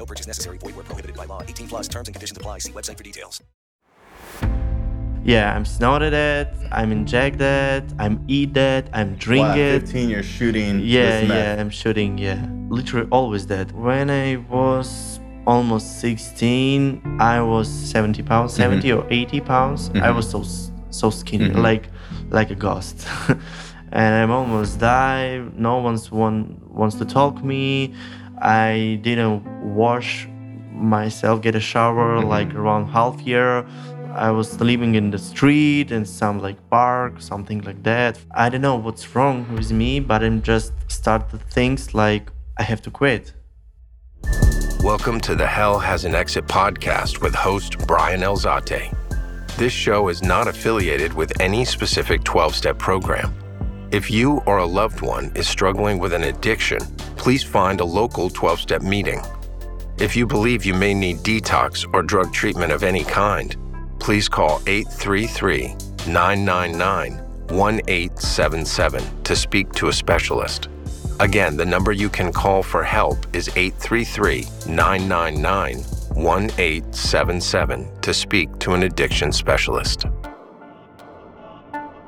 No purchase necessary. Void where prohibited by law. 18 plus terms and conditions apply. See website for details. Yeah, I'm snorted it, I'm injected it, I'm eat it, I'm drink Wow, it. 15 you're shooting Yeah, this yeah, I'm shooting, yeah. Literally always that. When I was almost 16, I was 70 pounds, Mm-hmm. 70 or 80 pounds. I was so so skinny, Mhm. like like a ghost. and I'm almost die. No one's one wants to talk me. I didn't wash myself, get a shower Mm-hmm. like around half year. I was living in the street in some like park, something like that. I don't know what's wrong with me, but I'm just start to things like I have to quit. Welcome to the Hell Has an Exit podcast with host Brian Elzate. This show is not affiliated with any specific 12 step program. If you or a loved one is struggling with an addiction, please find a local 12 step meeting. If you believe you may need detox or drug treatment of any kind, please call 833 999 1877 to speak to a specialist. Again, the number you can call for help is 833 999 1877 to speak to an addiction specialist.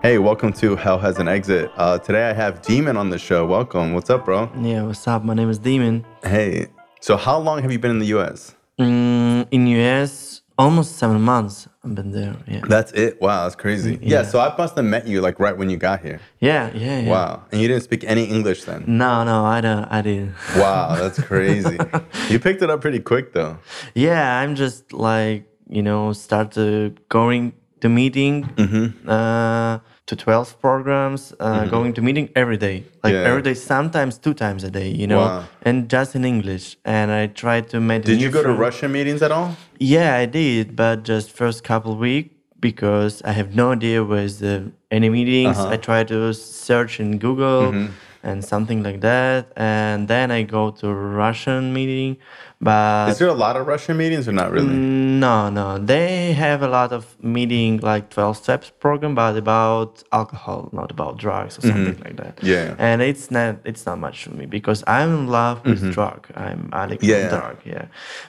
Hey, welcome to Hell Has an Exit. Uh, today I have Demon on the show. Welcome. What's up, bro? Yeah, what's up? My name is Demon. Hey. So, how long have you been in the US? Mm, in US, almost seven months I've been there. Yeah, That's it. Wow, that's crazy. Yeah. Yeah. so I must have met you like right when you got here. yeah, yeah. yeah. Wow. And you didn't speak any English then? No, no, I don't. I didn't. Wow, that's crazy. you picked it up pretty quick though. Yeah, I'm just like you know started going to meeting Mm-hmm. uh, to 12 programs, uh, going to meeting every day, like Yeah. every day, sometimes two times a day, you know, Wow. and just in English. And I tried to make. Did you go to Russian meetings at all? Yeah, I did, but just first couple week because I have no idea where's the any meetings. Uh-huh. I try to search in Google Mm-hmm. and something like that, and then I go to Russian meeting. But Is there a lot of Russian meetings or not really? no, no, they have a lot of meeting like twelve steps program, but about alcohol, not about drugs or something like that. Mm-hmm. Yeah. and it's not it's not much for me because I'm in love with drug. I'm addict Mm-hmm. Yeah. to drug. Yeah,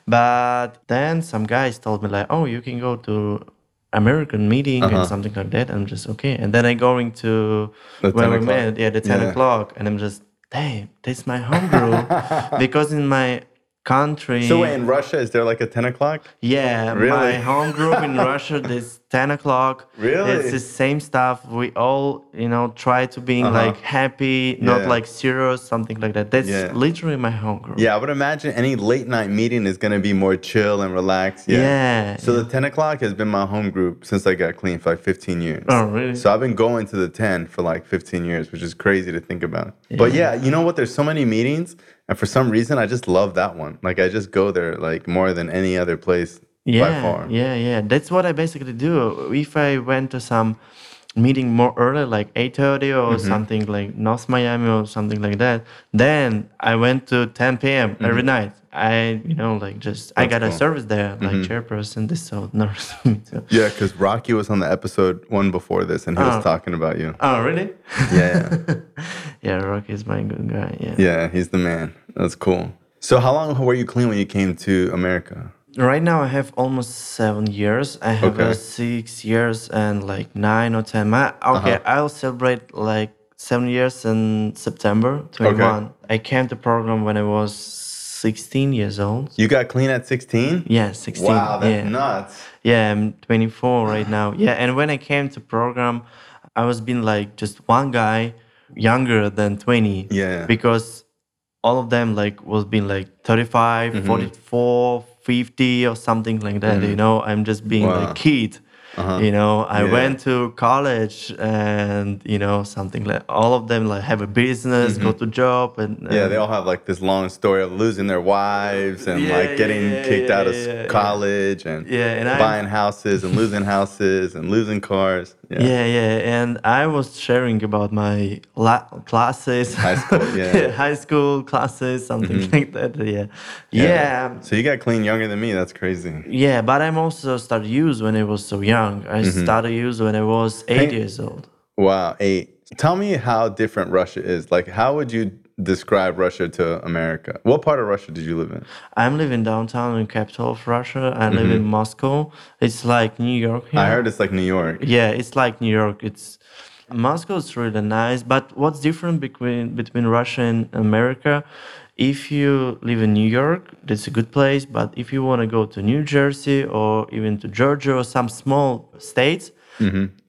but then some guys told me like, oh, you can go to American meeting Uh-huh. and something like that. I'm just okay, and then I going to The when 10 we o'clock. met, yeah, the ten Yeah. o'clock, and I'm just, damn, that's my home group because in my country. So wait, in Russia, is there like a 10 o'clock? Yeah, Really? my home group in Russia is ten o'clock. Really? It's the same stuff. We all, you know, try to being Uh-huh. like happy, not Yeah. like serious, something like that. That's Yeah. literally my home group. Yeah, I would imagine any late night meeting is gonna be more chill and relaxed. Yeah. Yeah, So the 10 o'clock has been my home group since I got clean for like 15 years. Oh, really? So I've been going to the 10 for like 15 years, which is crazy to think about. But yeah, you know what? There's so many meetings, and for some reason, I just love that one. Like I just go there like more than any other place by yeah, far. yeah, yeah. That's what I basically do. If I went to some meeting more early, like eight thirty or Mm-hmm. something like North Miami or something like that, then I went to ten p.m. every night. I, you know, like just I Mm-hmm. Got a cool. Mm-hmm. service there, like chairperson, this so. Yeah, because Rocky was on the episode one before this, and he was Oh. talking about you. Oh, really? Yeah, yeah, yeah, Rocky is my good guy. Yeah. yeah. He's the man. That's cool. So how long were you clean when you came to America? Right now, I have almost seven years. I have Okay. uh, six years and like nine or ten. My, okay, Uh-huh. I'll celebrate like seven years in September 21. I came to program when I was 16 years old. You got clean at 16? Yeah, 16. Wow, that's yeah. nuts. Yeah, I'm 24 right now. Yeah, and when I came to program, I was being like just one guy younger than 20. Yeah. Because all of them like was being like 35, Mm-hmm. 44, 50 or something like that. You know, I'm just being Wow. like kid. You know, I Uh-huh. Yeah. went to college and you know something like all of them like have a business, go to job, and Mm-hmm. Yeah, they all have like this long story of losing their wives and Yeah, like getting yeah, kicked out of yeah, s- yeah, yeah. college and, Yeah, and buying houses and losing houses and losing cars. Yeah. Yeah, yeah, and I was sharing about my la- classes, High school, yeah. high school classes, something like that. Yeah. yeah, So you got clean younger than me. That's crazy. yeah, But I'm also started use when I was so young. I Mm-hmm. started use when I was eight years old. Wow, eight. Tell me how different Russia is. Like, how would you describe Russia to America? What part of Russia did you live in? I'm living downtown in capital of Russia. I live in Moscow. It's like New York. Here. Mm-hmm. I heard it's like New York. Yeah, it's like New York. It's Moscow is really nice, but what's different between between Russia and America? If you live in New York, that's a good place. But if you want to go to New Jersey or even to Georgia or some small states,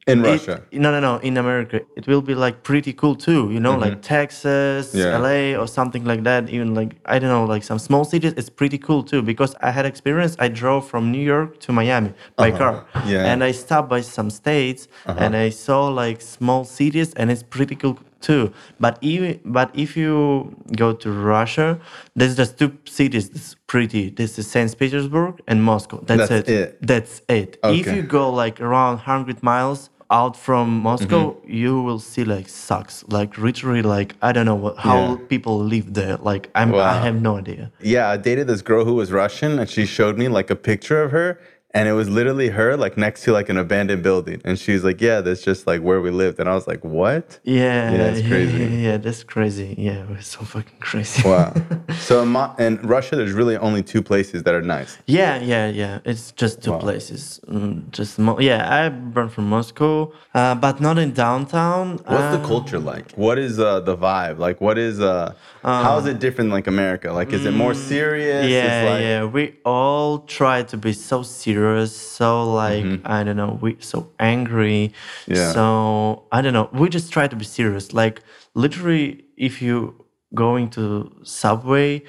In it- Russia. no, no, no. In America, it will be like pretty cool too. You know, like Texas, Mm-hmm. Yeah. LA, or something like that. Even like I don't know, like some small cities. It's pretty cool too because I had experience. I drove from New York to Miami by car, Uh-huh. Yeah. Uh-huh. and I stopped by some states and I saw like small cities, and it's pretty cool too. But even but if you go to Russia, there's just two cities that's pretty. This is Saint Petersburg and Moscow. That's, That's it. That's it. If you go like around 100 miles out from Moscow, Mm-hmm. you will see like sucks, like literally like I don't know what, how Yeah. people live there. Like I'm, I have no idea. Yeah, I dated this girl who was Russian, and she showed me like a picture of her, and it was literally her like next to like an abandoned building, and she's like, "Yeah, that's just like where we lived," and I was like, "What?" Yeah, Yeah, yeah, crazy. Yeah, yeah, that's crazy. Yeah, it's so fucking crazy. Wow. so in, in Russia, there's really only two places that are nice. Yeah, yeah, yeah. It's just two Wow. places. Mm, just Mo- yeah. I born from Moscow, uh, but not in downtown. What's the Uh, culture like? What is uh, the vibe? Like, what is uh, how is it different like America? Like, is it more serious? Yeah, like, yeah. We all try to be so serious, so like I don't know, we so angry. Mm-hmm. Yeah. So I don't know. We just try to be serious. Like literally, if you going to subway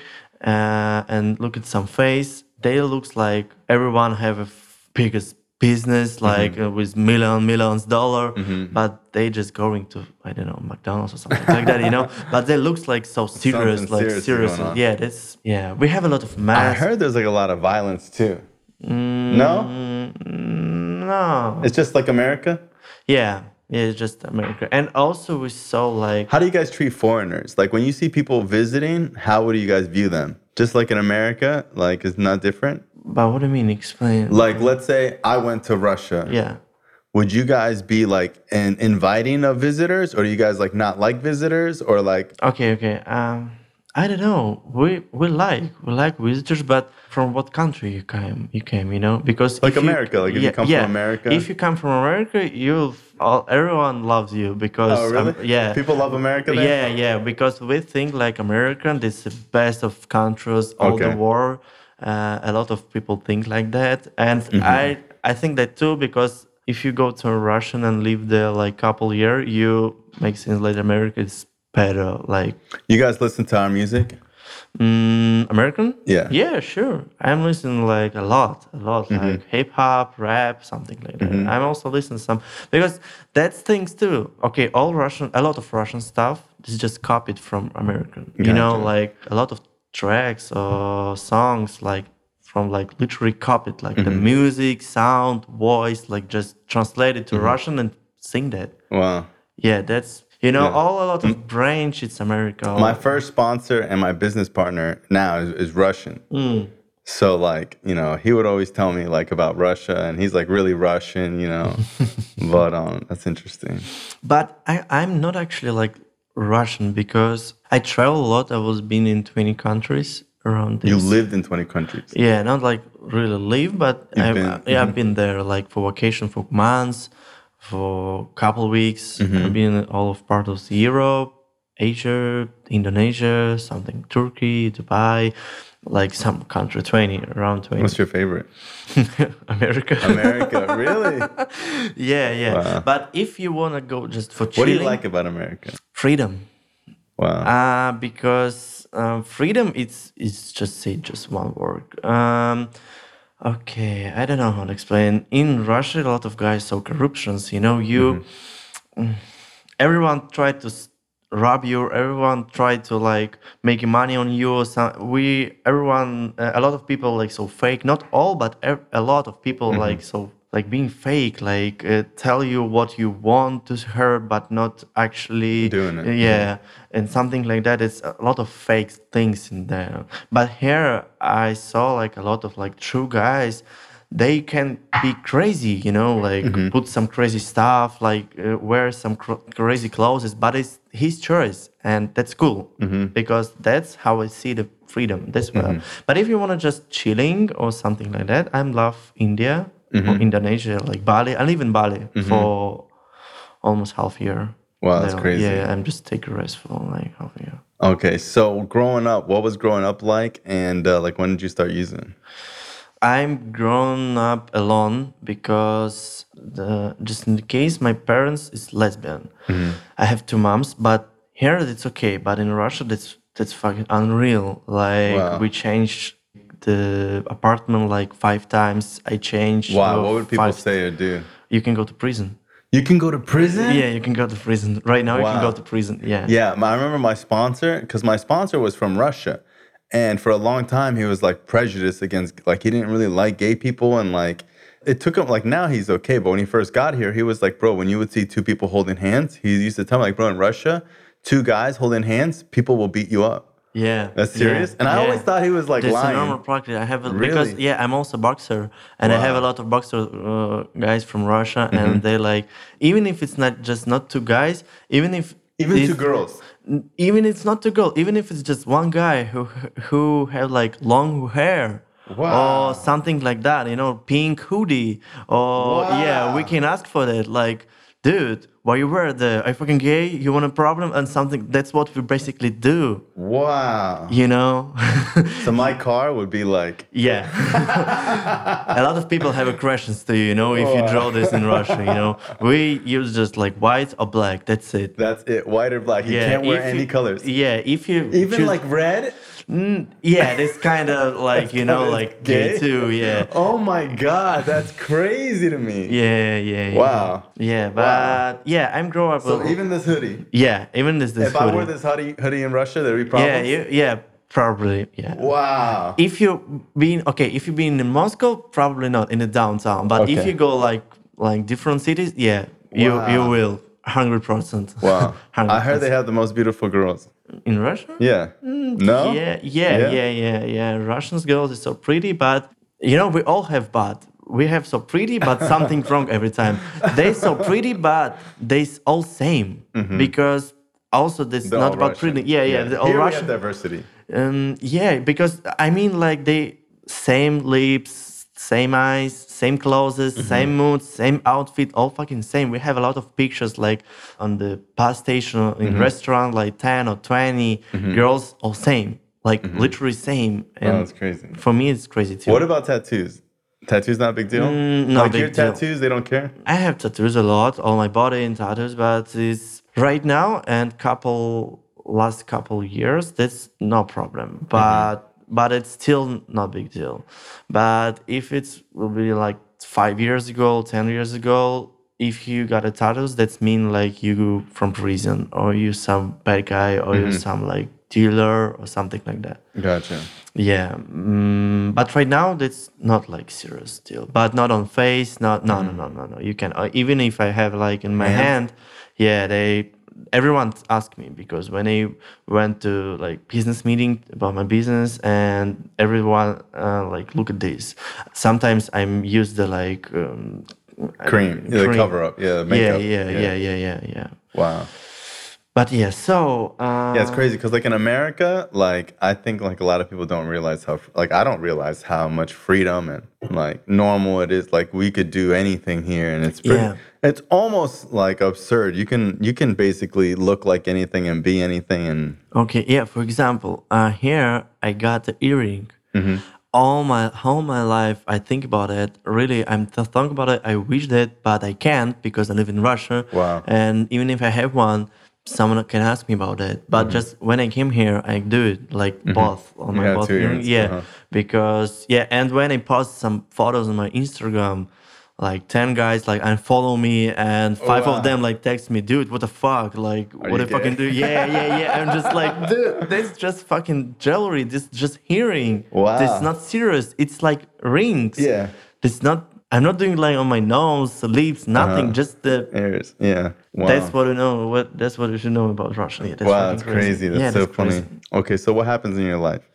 uh, and look at some face, they looks like everyone have a biggest business Mm-hmm. like uh, with million millions dollar but they just going to i don't know mcdonald's or something like that you know but they looks like so serious Something like serious is serious going on. yeah that's yeah we have a lot of mass I heard there's like a lot of violence too. Mm. No, no it's just like America. yeah yeah it's just america and also we saw like How do you guys treat foreigners? Like when you see people visiting, how would you guys view them? Just like in America, like it's not different. But what do you mean explain Like let's say I went to Russia. yeah Would you guys be like an inviting of visitors, or do you guys like not like visitors, or like okay okay um i don't know we we like we like visitors but from what country you came you came you know because Like if you- America, like if you come from America? if you come from america you'll all, everyone loves you because oh really? um, yeah people love America. Then? Yeah, yeah, because we think like American, this is the best of countries, all the Okay. war. Uh, a lot of people think like that, and Mm-hmm. I I think that too because if you go to Russian and live there like couple year, you make sense like America is better. Like You guys listen to our music? mm, American, Yeah. yeah, sure. I'm listening like a lot, a lot Mm-hmm. like hip hop, rap, something like that. I'm also listening some because that's things too. Okay, all Russian, a lot of Russian stuff is just copied from American. You know, like a lot of tracks or songs like from like literally copied, like the Mm-hmm. music, sound, voice, like just translated Mm-hmm. to Russian and sing that. Wow. Yeah, that's you know Yeah. Mm. all a lot of branch. It's America. My first sponsor and my business partner now is, is Russian. Mm. So like, you know, he would always tell me like about Russia and he's like really Russian, you know. but um that's interesting. But I, I'm not actually like Russian because I travel a lot. I was been in 20 countries around this. You lived in 20 countries. Yeah, not like really live, but You've I, been- mm-hmm. yeah, I've been there like for vacation for months, for couple weeks. Mm-hmm. I've been all of part of Europe, Asia, Indonesia, something Turkey, Dubai, like some country 20 around 20. What's your favorite? America. America, really? yeah, yeah. Wow. But if you wanna go just for What do you like about America? Freedom. Wow. Uh, because um, freedom it's it's just say just one word. Um, Okay, I don't know how to explain. In Russia, a lot of guys saw corruptions. You know, you mm, everyone tried to rob you. Everyone tried to like make money on you. Some, we everyone uh, a lot of people like so fake. Not all, but a lot of people like so like being fake. Like uh, tell you what you want to hear, but not actually Doing it. Yeah, and something like that. It's a lot of fake things in there. But here I saw like a lot of like true guys. They can be crazy, you know, like Mm-hmm. put some crazy stuff, like uh, wear some cr- crazy clothes, but it's his choice, and that's cool Mm-hmm. because that's how I see the freedom. This well. But if you want to just chilling or something like that, I'm love India Mm-hmm. or Indonesia, like Bali. I live in Bali for almost half a year. Wow, that's crazy. Yeah, I'm just taking rest for like half a year. Okay, so growing up, what was growing up like, and uh, like when did you start using? I'm grown up alone because the just in the case my parents is lesbian. Mm-hmm. I have two moms, but here it's okay. But in Russia, that's that's fucking unreal. Like Wow. we changed the apartment like five times. I changed. Wow, what would people five- say or do? You can go to prison. You can go to prison. Yeah, you can go to prison right now. You can go to prison. Yeah. Yeah, I remember my sponsor because my sponsor was from Russia, and for a long time he was like prejudiced against like he didn't really like gay people and like it took him like now he's okay, but when he first got here, he was like, bro, when you would see two people holding hands, he used to tell me like, bro, in Russia, two guys holding hands, people will beat you up. Yeah. That's serious? yeah, And I yeah. always thought he was, like, That's lying. a normal practice. I have a, because Really? yeah, I'm also a boxer, and I have a lot of boxer uh, guys from Russia, Mm-hmm. and they like even if it's not just not two guys, even if Even it's- two girls. even it's not two girls, even if it's just one guy who who have like long hair. Wow. Or something like that, you know, pink hoodie, or yeah, we can ask for that. Like, dude, why you were the? Are you fucking gay? You want a problem? And something. That's what we basically do, Wow. you know. So my car would be like, Yeah. a lot of people have questions to you, you know, if you draw this in Russia, you know. We use just like white or black, that's it. that's it, white or black. You yeah, can't wear any you- colors. Yeah, if you Even choose- like red. Mm, yeah, this kind of like you know like gay gay? too, yeah. Oh my god, that's crazy to me. Yeah, yeah, yeah. Wow. Yeah, but yeah, I'm grow up. So even this hoodie, yeah, even this this if I wore hoodie. this hoodie hoodie in Russia, there'd be problems. yeah, you, yeah, probably, yeah. Wow. if you been okay if you've been in moscow probably not in the downtown but if you go like like different cities yeah you you will 100% Wow. I heard they have the most beautiful girls. In russia Yeah. no. yeah yeah Yeah? yeah yeah yeah russians girls is so pretty but you know we all have bad we have so pretty but something wrong every time they so pretty but they all same because also this They're not about Russian. pretty yeah yeah, the all Here russian diversity. Um, yeah, because I mean, like they same lips, same eyes, same clothes, Mm-hmm. same mood, same outfit, all fucking same. We have a lot of pictures like on the bus station or Mm-hmm. in restaurant, like ten or 20 girls, all same, like literally same. And Oh, that's crazy. For me, it's crazy too. What about tattoos? Tattoos not a big deal. Mm, no like big your deal. tattoos, they don't care. I have tattoos a lot, all my body in tattoos, but it's right now and couple last couple years, that's no problem. But but it's still not big deal. But if it's will be like five years ago, ten years ago, if you got a tattoos, that's mean like you from prison or you some bad guy or you some like dealer or something like that. Gotcha. Yeah, mm, but right now that's not like serious still. But not on face. Not no no no no no. You can uh, even if I have like in my hand, yeah. They everyone asked me because when I went to like business meeting about my business and everyone uh, like look at this. Sometimes I'm use the like um, Cream. Yeah, the cover up. Yeah, the Yeah, makeup. yeah, yeah, yeah, yeah, yeah. Wow. But yeah, so uh, Yeah, it's crazy because like in America, like I think like a lot of people don't realize how like I don't realize how much freedom and like normal it is. Like we could do anything here, and it's pretty, Yeah. it's almost like absurd. You can you can basically look like anything and be anything, and Okay, yeah. For example, uh, here I got the earring. Mm-hmm. All my all my life, I think about it. Really, I'm th- thinking about it. I wish that, but I can't because I live in Russia. Wow. And even if I have one, someone can ask me about it. But just when I came here, I do it like both on my have both. earrings, Yeah, uh-huh. because yeah, and when I post some photos on my Instagram. Like ten guys like unfollow me and five Oh, wow. of them like text me, dude, what the fuck? Like what you I fucking do? Yeah, yeah, yeah. I'm just like, dude, that's just fucking jewelry. This just hearing. Wow. This not serious. It's like rings. Yeah. It's not. I'm not doing like on my nose, lips, nothing. Uh-huh. Just the. Ears. Yeah. Wow. That's what I know. What that's what you should know about Russia. Yeah, that's wow, that's crazy. That's yeah, so that's funny. crazy. Okay, so what happens in your life?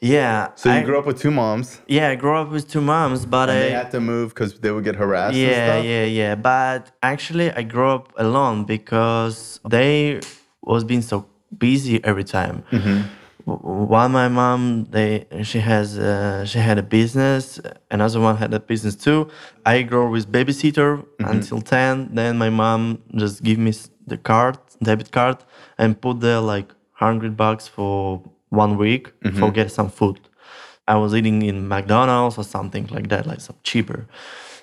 Yeah. So you I, grew up with two moms, Yeah, I grew up with two moms, but and I. they had to move because they would get harassed. and yeah, stuff? yeah, yeah. But actually, I grew up alone because they was being so busy every time. Mm-hmm. While my mom, they she has uh, she had a business, another one had a business too. I grew with babysitter Mm-hmm. until ten. Then my mom just give me the card, debit card, and put there like hundred bucks for one week Mm-hmm. for get some food. I was eating in McDonald's or something like that, like some cheaper.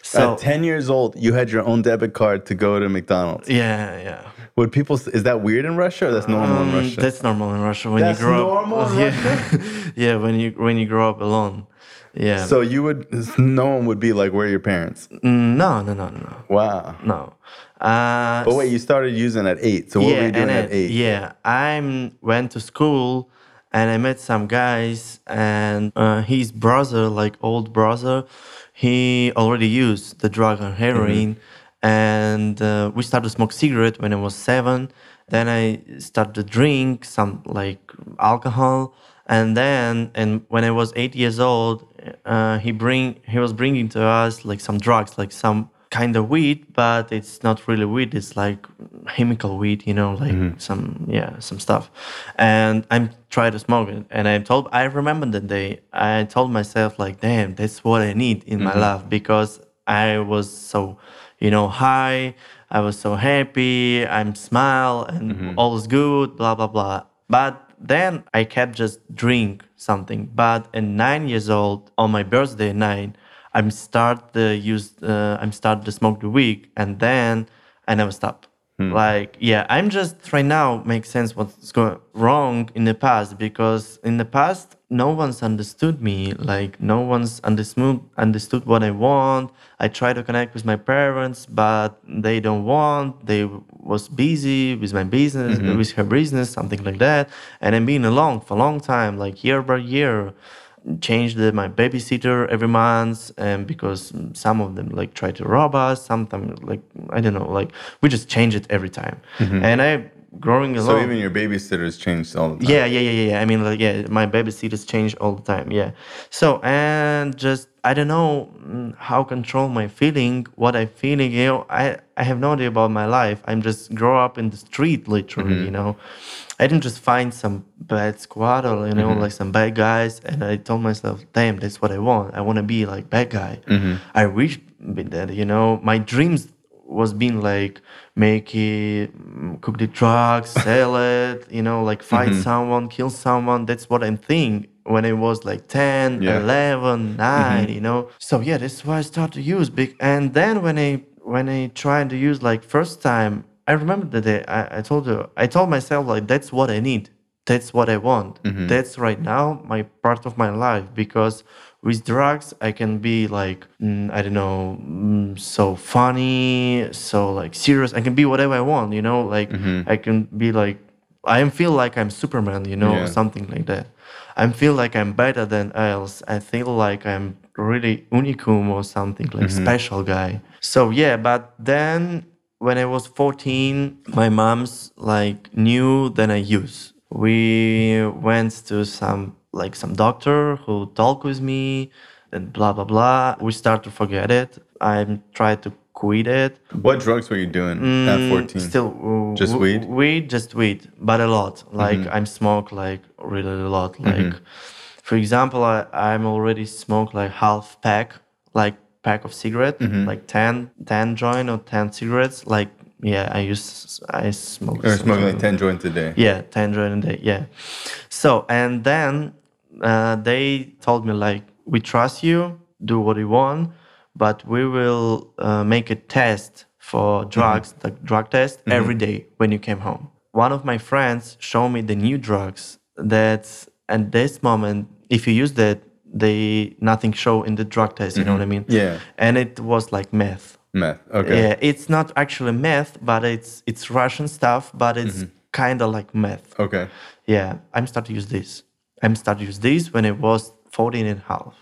So At 10 years old, you had your own debit card to go to McDonald's. yeah, yeah. Would people, is that weird in Russia or that's normal in Um, Russia? That's normal in Russia when That's you grow normal up. in yeah, yeah. When you when you grow up alone. Yeah. So you would, no one would be like, where are your parents? Mm, no, no, no, no, Wow. no. Uh, But wait, you started using at eight. So what were you doing and at eight? Yeah, I went to school and I met some guys and uh, his brother, like old brother, he already used the drug and heroin. And uh, we started to smoke cigarette when I was seven. Then I started to drink some like alcohol. And then, and when I was eight years old, uh, he bring he was bringing to us like some drugs, like some kind of weed, but it's not really weed. It's like chemical weed, you know, like some yeah, some stuff. And I'm trying to smoke it, and I told I remember the day I told myself like, damn, that's what I need in my life because I was so, you know, hi, I was so happy. I'm smile and all is good. Blah blah blah. But then I kept just drink something. But at nine years old, on my birthday nine, I'm start the use. Uh, I'm start to smoke the weed, and then I never stop. Hmm. Like yeah, I'm just right now make sense what's going wrong in the past because in the past no one's understood me. Like no one's understood understood what I want. I try to connect with my parents, but they don't want. They was busy with my business, mm-hmm. with her business, something like that. And I'm being alone for a long time, like year by year change the, my babysitter every month and because some of them like try to rob us sometimes like i don't know like we just change it every time. Mm-hmm. And i growing alone So even your babysitters changed all the time. yeah, yeah, yeah, yeah. I mean, like, yeah, my babysitters change all the time. Yeah. So and just I don't know mm, how control my feeling, what I'm feeling. You know, I I have no idea about my life. I'm just grow up in the street, literally. Mm-hmm. You know, I didn't just find some bad squad or you know mm-hmm. like some bad guys, and I told myself, damn, that's what I want. I want to be like bad guy. Mm-hmm. I wish that. You know, my dreams was being like make it mm, cook the drugs sell it you know like fight Mm-hmm. someone kill someone. That's what i'm thinking when i was like 10 Yeah. 11 9 you know. So yeah that's why i started to use big and then when i when i tried to use like first time i remember the day i, I told you i told myself like that's what i need. That's what i want. That's right now my part of my life because with drugs i can be like mm, i don't know mm, so funny so like serious. I can be whatever i want you know? Like i can be like i feel like i'm superman you know Yeah. something like that. I feel like i'm better than else. I feel like i'm really unicum or something like special guy. So yeah but then when i was 14 my mom's like knew that i use. We went to some like some doctor who talked with me and blah blah blah we start to forget it i tried to quit it What drugs were you doing at 14? still uh, Just weed? Mm-hmm. weed just weed but a lot like i'm smoke like really a lot like for example I, i'm already smoke like half pack like pack of cigarette Mm-hmm. like 10 10 joint or 10 cigarettes like yeah i use i smoke You were some- smoking like 10 joints a day. yeah, 10 joint a day. Yeah. So, and then uh, they told me, like, we trust you, do what you want, but we will uh, make a test for drugs, the drug test, every day when you came home. one of my friends showed me the new drugs that at this moment, if you use that, they nothing show in the drug test. You know what I mean? Yeah. And it was like meth. Meth. Okay. Yeah, it's not actually meth, but it's it's Russian stuff, but it's kind of like meth. Okay. Yeah, I'm start to use this. I'm start to use this when I was 14 and a half.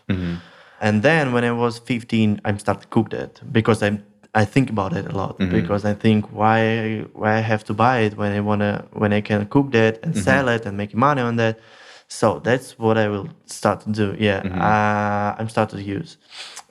And then when I was 15, I'm start to cook that because I'm I think about it a lot because I think why why I have to buy it when I wanna when I can cook that and sell it and make money on that. So that's what I will start to do. Yeah, uh, I'm start to use,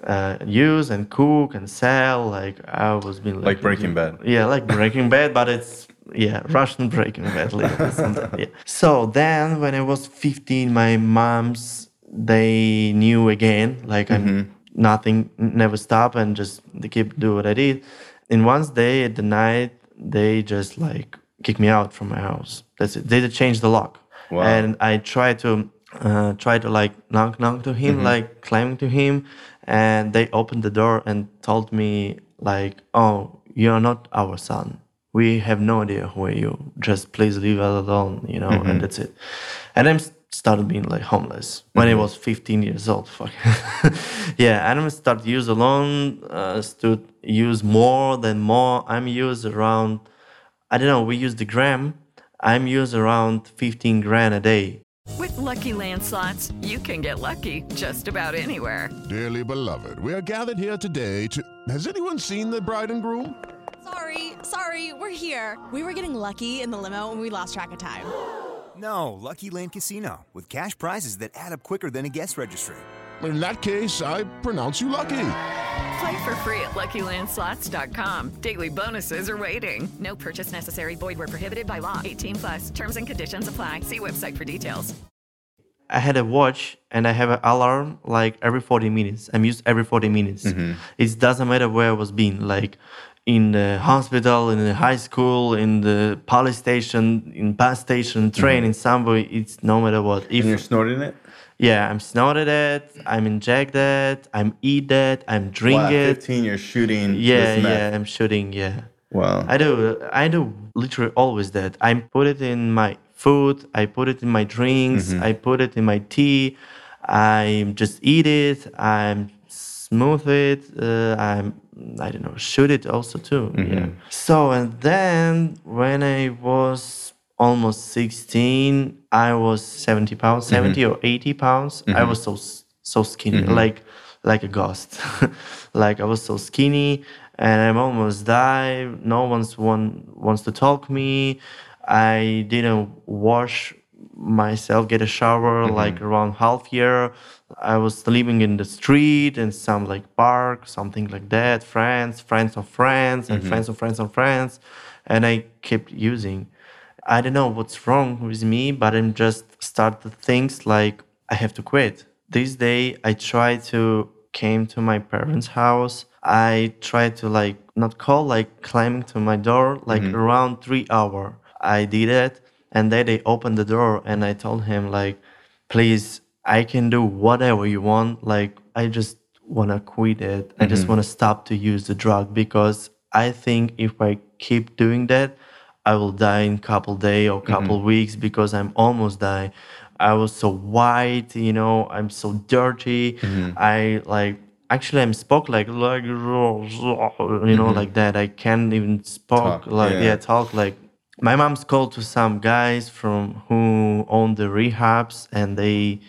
uh, use and cook and sell. Like I was being Like Breaking Bad. yeah, like Breaking Bad, but it's yeah Russian Breaking Bad. Something, yeah. So then, when I was 15, my mom's they knew again. Like I'm nothing, never stop, and just they keep do what I did. And once day at the night, they just like kick me out from my house. That's it. They changed the lock, Wow. and I tried to uh, try to like knock knock to him, like climbing to him, and they opened the door and told me like, "Oh, you are not our son. We have no idea who are you. Just please leave us alone, you know." And that's it. And I'm started being like homeless when I was 15 years old. Fuck. yeah, and I started use alone. Uh, stood use more than more. I'm used around. I don't know. We use the gram. I'm used around 15 grand a day. With Lucky Land slots, you can get lucky just about anywhere. Dearly beloved, we are gathered here today to. Has anyone seen the bride and groom? Sorry, sorry, we're here. We were getting lucky in the limo and we lost track of time. No, Lucky Land Casino, with cash prizes that add up quicker than a guest registry. In that case, I pronounce you lucky. Play for free at LuckyLandSlots.com. Daily bonuses are waiting. No purchase necessary. Void where prohibited by law. 18 plus. Terms and conditions apply. See website for details. I had a watch and I have an alarm like every 40 minutes. I'm used every 40 minutes. Mm-hmm. It doesn't matter where I was being, like in the hospital, in the high school, in the police station, in bus station, train, in subway. It's no matter what. If And you're snorting it? yeah, I'm snorted it, I'm inject it, I'm eat it, I'm drink Wow, it. 15, you're shooting. Yeah, yeah, I'm shooting. Yeah. Wow. I do. I do literally always that. I put it in my food. I put it in my drinks. I put it in my tea. I just eat it. I'm smooth it. Uh, I'm. I don't know. Shoot it also too. Yeah. Mm-hmm. So and then when I was almost 16, I was 70 pounds, mm-hmm. 70 or 80 pounds. I mm-hmm. was so so skinny, like like a ghost. like I was so skinny and I'm almost die. No one's one wants to talk me. I didn't wash myself, get a shower mm-hmm. like around half year. I was living in the street in some like park, something like that. Friends, friends of friends, and mm-hmm. friends of friends of friends, and I kept using. I don't know what's wrong with me, but I'm just started things like I have to quit. This day I try to came to my parents' house. I tried to like not call like climbing to my door like mm-hmm. around three hour. I did it and then they opened the door and I told him like please I can do whatever you want. Like I just wanna quit it. I just mm-hmm. wanna stop to use the drug because I think if I keep doing that I will die in couple day or mm-hmm. couple weeks because I'm almost die. I was so white, you know, I'm so dirty. Mm-hmm. I like actually I'm spoke like like you know like that. I can't even spoke Talk, like yeah. yeah. talk like my mom's called to some guys from who own the rehabs and they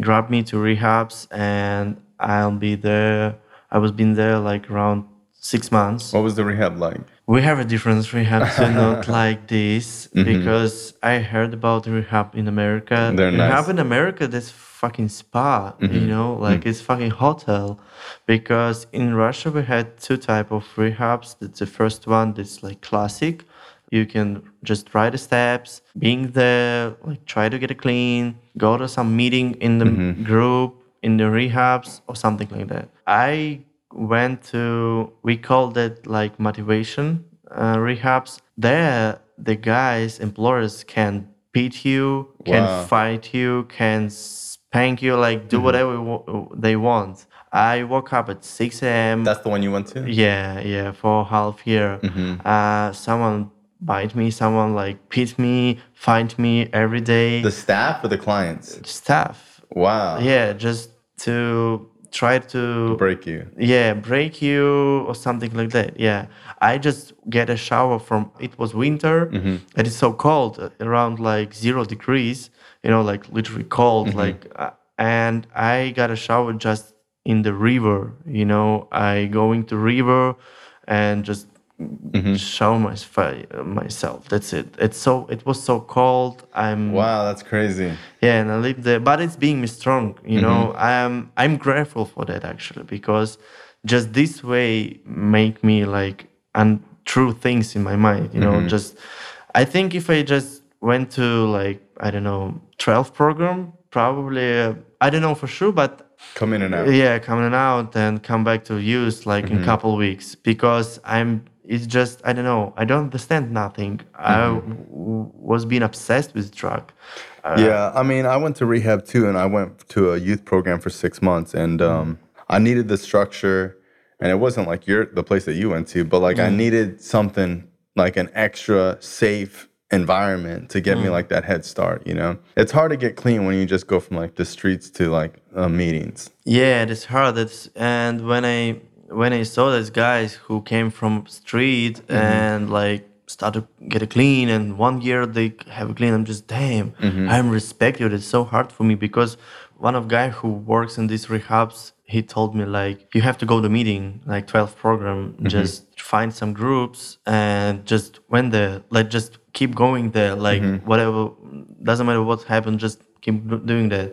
grabbed me to rehabs and I'll be there. I was been there like around six months. What was the rehab like? We have a different rehab too, not like this, Mm-hmm. because I heard about rehab in America. They're rehab nice. Mm-hmm. in America, that's fucking spa, you know, like it's fucking hotel. Because in Russia we had two type of rehabs. That's the first one that's like classic. You can just try the steps, being there, like try to get it clean, go to some meeting in the Mm-hmm. group, in the rehabs or something like that. I went to we called it like motivation uh, rehabs there the guys employers can beat you can Wow. fight you can spank you like do whatever they want i woke up at 6 a.m That's the one you went to? yeah yeah for half year uh, someone bite me, someone like beat me, find me every day. The staff or the clients? staff. Wow. Yeah, just to try to Break you. yeah break you or something like that yeah i just get a shower from it was winter Mm-hmm. and it's so cold around like zero degrees you know like literally cold Mm-hmm. like uh, and i got a shower just in the river you know i go into river and just Mm-hmm. show my, myself. That's it. It's so it was so cold. I'm Wow, that's crazy. yeah and i live there but it's being me strong you know? I'm i'm grateful for that actually because just this way make me like untrue things in my mind you know? Just i think if i just went to like i don't know 12 program probably uh, i don't know for sure but Come in and out. yeah coming and out and come back to use like in a couple weeks because i'm it's just i don't know i don't understand nothing i w- was being obsessed with drug Uh, yeah, I mean, I went to rehab too, and I went to a youth program for six months, and um, I needed the structure, and it wasn't like your the place that you went to, but like I needed something like an extra safe environment to get me like that head start. You know, it's hard to get clean when you just go from like the streets to like uh, meetings. Yeah, it's hard. It's and when I when I saw these guys who came from street mm-hmm. and like started get it clean, and one year they have it clean, I'm just damn. Mm-hmm. I'm respected. It's so hard for me because one of guy who works in these rehabs, he told me like you have to go to meeting like 12 program, mm-hmm. just find some groups and just when there, like just keep going there, like whatever doesn't matter what happened, just keep doing that.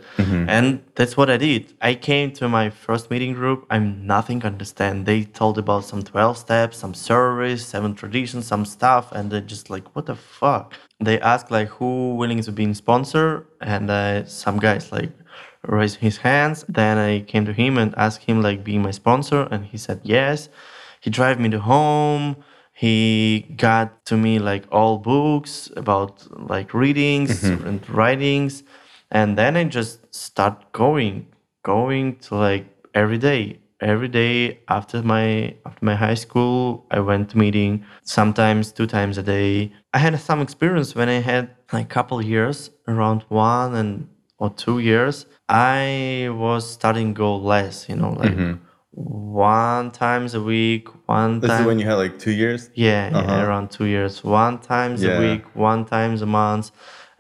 And that's what I did. I came to my first meeting group. I'm nothing understand. They told about some 12 steps, some service, seven traditions, some stuff, and they're just like, what the fuck? They asked like who willing to be in sponsor, and uh, some guys like raised his hands. Then I came to him and asked him like being my sponsor, and he said yes. He drive me to home. He got to me like all books about like readings and writings, and then I just start going, going to like every day. Every day after my after my high school, I went to meeting sometimes two times a day. I had some experience when I had like couple years, around one and or two years. I was starting go less, you know, like one times a week, one This time. is when you had like two years. Yeah, yeah, Uh-huh. around two years. One times Yeah. a week, one times a month,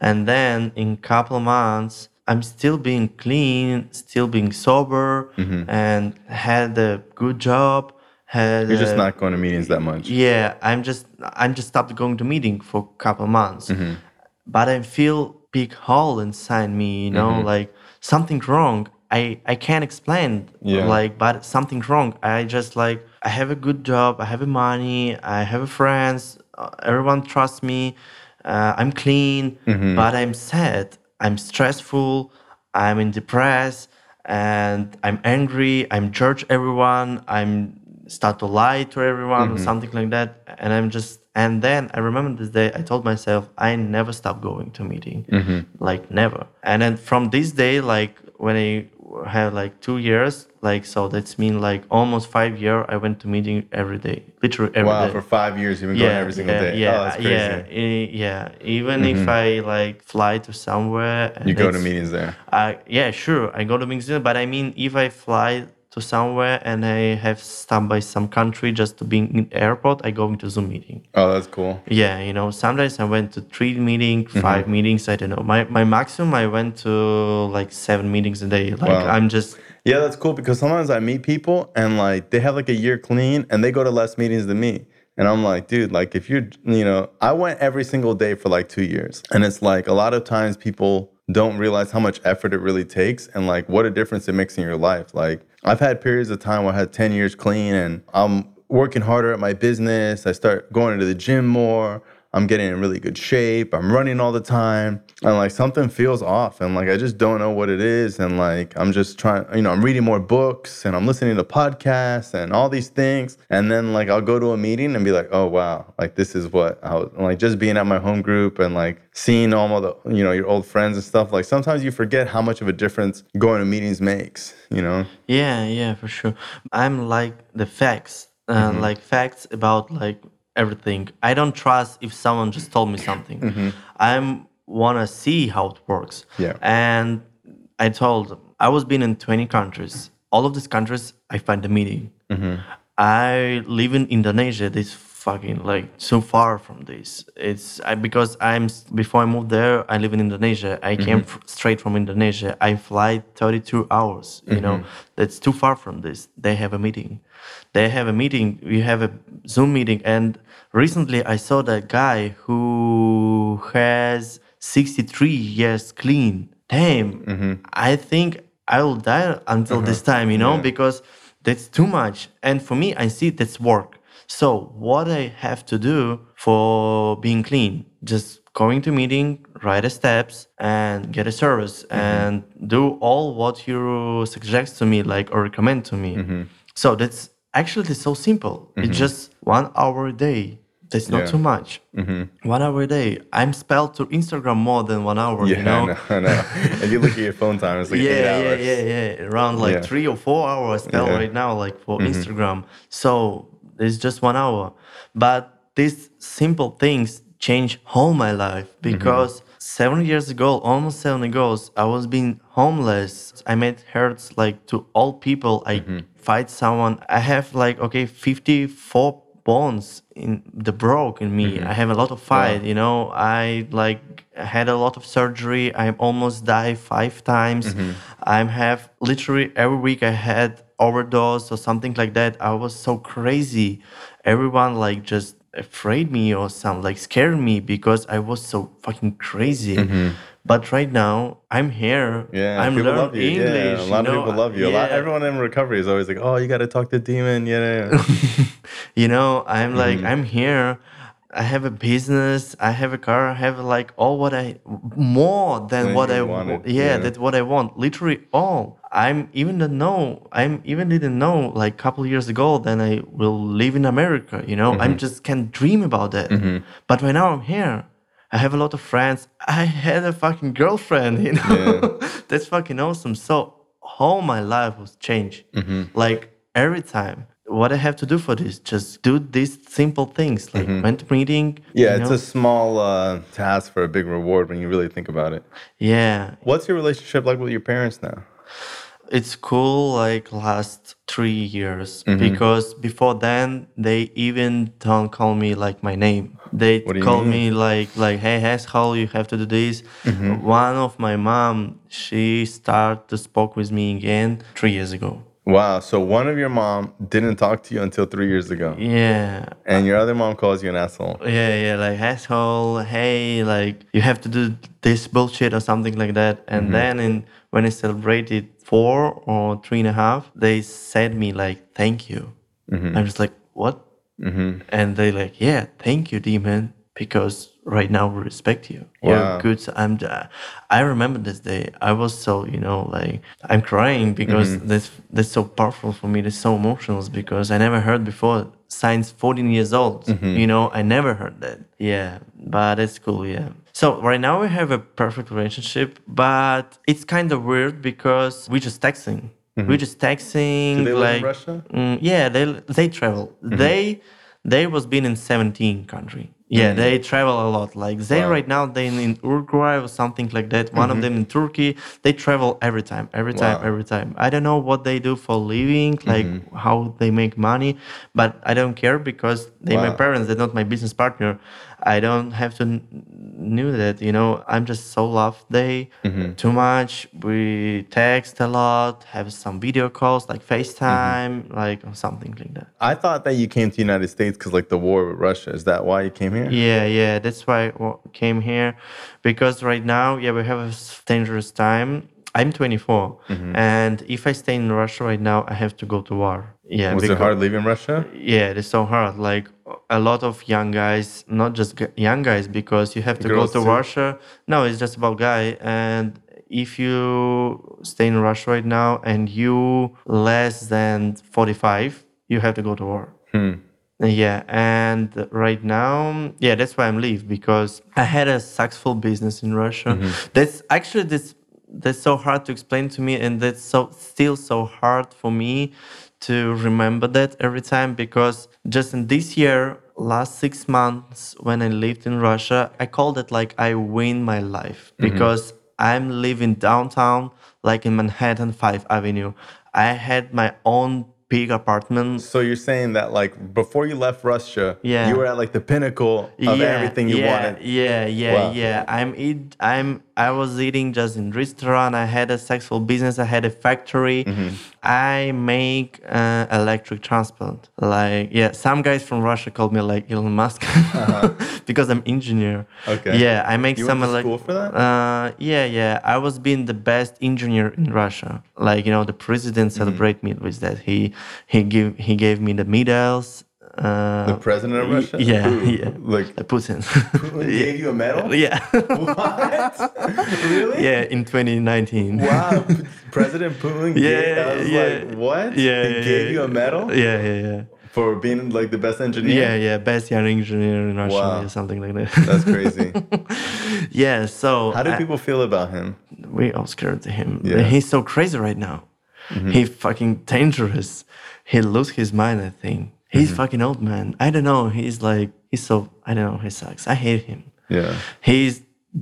and then in couple of months, I'm still being clean, still being sober, and had a good job. Had Mm-hmm. You're just a- not going to meetings that much. yeah, I'm just I'm just stopped going to meeting for a couple months, Mm-hmm. but I feel big hole inside me. You know, Mm-hmm. like something wrong. I I can't explain. Yeah. Like, but something wrong. I just like I have a good job. I have money. I have friends. Uh, everyone trusts me. Uh, I'm clean, Mm-hmm. but I'm sad. I'm stressful. I'm in depressed, and I'm angry. I'm judge everyone. I'm start to lie to everyone or something like that. And I'm just and then I remember this day I told myself I never stop going to meeting, like never. And then from this day, like when I had like two years, like so that's mean like almost five year I went to meeting every day, literally every day Wow, for five years you've been going every single yeah, day. Yeah, oh. Mm-hmm. yeah, e- yeah. Even if I like fly to somewhere, You go to meetings there. I yeah, sure, I go to meetings, there, but I mean, if I fly to somewhere and I have stopped by some country just to be in airport, I go into Zoom meeting. Oh, that's cool. Yeah, you know, sometimes I went to three meetings, Mm-hmm. 5 meetings. I don't know. My my maximum, I went to like seven meetings a day. Like Wow. I'm just Yeah, that's cool because sometimes I meet people and like they have like a year clean and they go to less meetings than me. And I'm like, dude, like if you're, you know, I went every single day for like two years. And it's like a lot of times people don't realize how much effort it really takes and like what a difference it makes in your life. Like I've had periods of time where I had 10 years clean and I'm working harder at my business. I start going to the gym more. I'm getting in really good shape. I'm running all the time. And like something feels off. And like I just don't know what it is. And like I'm just trying, you know, I'm reading more books and I'm listening to podcasts and all these things. And then like I'll go to a meeting and be like, oh wow, like this is what I was like just being at my home group and like seeing all the, you know, your old friends and stuff. Like sometimes you forget how much of a difference going to meetings makes, you know? Yeah, yeah, for sure. I'm like the facts, uh, Mm-hmm. like facts about like everything. I don't trust if someone just told me something. Mm-hmm. I'm wanna see how it works. Yeah. And I told them, I was been in 20 countries. All of these countries, I find a meeting. Mm-hmm. I live in Indonesia. This fucking like so far from this. It's I, because I'm before I moved there. I live in Indonesia. I came Mm-hmm. f- straight from Indonesia. I fly 32 hours. You know Mm-hmm. that's too far from this. They have a meeting. They have a meeting. We have a Zoom meeting. And recently, I saw that guy who has 63 years clean. Damn. Mm-hmm. I think I will die until this time. You know Uh-huh. Yeah. because that's too much. And for me, I see that's work. So what I have to do for being clean, just going to meeting, write the steps and get a service mm-hmm. and do all what you suggest to me, like or recommend to me. Mm-hmm. So that's actually so simple. It's mm-hmm. just one hour a day. That's not Yeah. too much. One hour a day. I'm spelled to Instagram more than one hour. Yeah, you know? I know, I know. and you look at your phone time, it's like yeah, eight yeah, hours. yeah, yeah. Around like Yeah. three or four hours spell Yeah. Mm-hmm. right now, like for Instagram. So it's just one hour. But these simple things change whole my life Mm-hmm. because seven years ago, almost seven ago, I was being homeless. I made hurts like to all people. I Mm-hmm. fight someone. I have like okay, fifty four bones in the broke in me. Mm-hmm. I have a lot of fight, you know. I like had a lot of surgery. I almost died five times. Mm-hmm. I have literally every week I had overdose or something like that. I was so crazy. Everyone like just afraid me or some like scared me because I was so fucking crazy. But right now I'm here. Mm-hmm. Yeah, I'm learning. English. yeah, a lot of know? people love you. A lot, Yeah. everyone in recovery is always like, "Oh, you got to talk to Demon." Yeah, yeah, yeah. you know i'm like Mm-hmm. i'm here i have a business i have a car i have like all what i more than what i wanted, yeah, yeah. that's what i want literally all i'm even don't know i'm even didn't know like couple years ago then i will live in america you know Mm-hmm. i'm just can't dream about that but right now i'm here I have a lot of friends. I had a fucking girlfriend, you know. That's fucking awesome. So all my life was changed. Mm-hmm. Like every time. What I have to do for this, just do these simple things like went to meeting. Mm-hmm. Yeah, you it's know? a small uh, task for a big reward when you really think about it. yeah. What's your relationship like with your parents now? It's cool like last three years Mm-hmm. because before then they even don't call me like my name. They What do you call me like like hey asshole you have to do this. Mm-hmm. One of my mom she started to spoke with me again three years ago. Wow, so one of your mom didn't talk to you until three years ago, Yeah. and your other mom calls you an asshole. Yeah, yeah, like asshole, hey, like you have to do this bullshit or something like that. And Mm-hmm. then in when I celebrated four or three and a half, they said me like thank you. Mm-hmm. I was like, what? And they like, yeah, thank you, demon, because right now we respect you. Wow. You're good. So I'm. uh, I remember this day. I was so you know like I'm crying because Mm-hmm. that's that's so powerful for me. That's so emotional because I never heard before. Science 14 years old. Mm-hmm. You know, I never heard that. Yeah, but it's cool. Yeah. So right now we have a perfect relationship, but it's kind of weird because we're just texting. We're just texting. Mm-hmm. Do they live like, in Russia? Mm, yeah, they they travel. Mm-hmm. They they was been in 17 country. Yeah, they travel a lot. Like they Mm-hmm. Wow. right now they in Uruguay or something like that. One of them in Turkey. They travel every time, every time, Mm-hmm. Wow. every time. I don't know what they do for living, like Mm-hmm. how they make money, but I don't care because they my Wow. parents. They're not my business partner. I don't have to knew that. You know, I'm just so loved they Mm-hmm. too much. We text a lot, have some video calls like FaceTime, Mm-hmm. like or something like that. I thought that you came to the United States because like the war with Russia. Is that why you came here? Yeah, yeah, that's why I came here because right now, yeah, we have a dangerous time. I'm 24, Mm-hmm. and if I stay in Russia right now, I have to go to war. Yeah, Was it because- hard leaving Russia? Yeah, it's so hard. Like a lot of young guys, not just young guys, because you have to Girls go to too? Russia. No, it's just about guy. And if you stay in Russia right now and you less than 45, you have to go to war. Hmm. Yeah, and right now, yeah, that's why I'm leave because I had a successful business in Russia. Mm-hmm. That's actually this that's so hard to explain to me, and that's so still so hard for me to remember that every time because just in this year last six months when I lived in Russia, I called it like I win my life mm-hmm. because I'm living downtown, like in Manhattan, Five Avenue. I had my own big apartment. So you're saying that like before you left Russia, Yeah. you were at like the pinnacle of everything you yeah, wanted. Yeah, yeah, Wow. yeah. I'm eat. I'm. I was eating just in restaurant. I had a successful business. I had a factory. Mm-hmm. I make uh, electric transport. Like yeah, some guys from Russia called me like Elon Musk because I'm engineer. Uh-huh. Okay. Yeah, I make You some went to elec- school for that? Uh, yeah, yeah. I was being the best engineer in Russia. Like you know, the president Mm-hmm. celebrate me with that. He he give he gave me the medals. Uh, The president of Russia? Yeah, yeah. Like- Uh, Putin. Putin gave you a medal? yeah. What? really? yeah, in 2019. Wow. President Putin Yeah, gave, I was yeah. like, what? Yeah, He yeah, gave yeah. you a medal Yeah, yeah, yeah. for being like the best engineer? Yeah, yeah, best young engineer in Russia Wow. or something like that. That's crazy. yeah, so How do I- people feel about him? we all scared of him. Yeah. He's so crazy right now. He fucking dangerous. He lose his mind, I think. He's Mm-hmm. fucking old man. I don't know. He's like he's so I don't know, he sucks. I hate him. Yeah. he's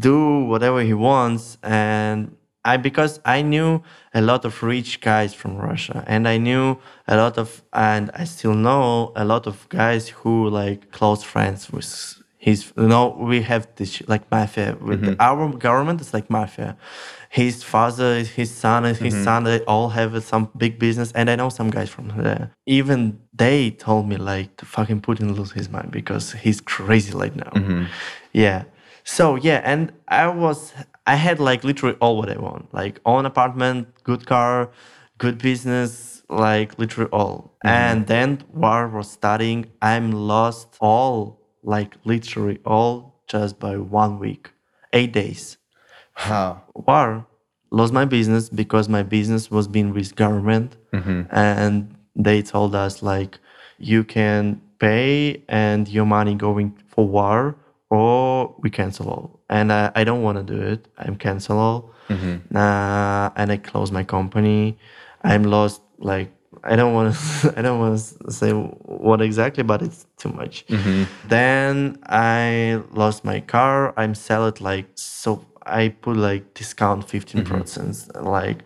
do whatever he wants and i because i knew a lot of rich guys from russia and i knew a lot of and i still know a lot of guys who like close friends with his you know we have this like mafia with the, our government is like mafia his father his son and his mm-hmm. son they all have some big business. And i know some guys from there. Even they told me like to fucking putin lose his mind because he's crazy right now. Mm-hmm. Yeah. So yeah and i was i had like literally all what i want. Like own apartment good car good business like literally all. Mm-hmm. And then war was starting. I'm lost all like literally all just by one week. Eight days How? war. Lost my business because my business was being with government. And they told us like you can pay and your money going for war or we cancel all. And i, I don't want to do it. I'm cancel all. Uh, and i close my company. I'm lost like i don't want to i don't want to say what exactly but it's too much. Then i lost my car. I'm sell it like so i put like discount 15 mm-hmm. percent. Like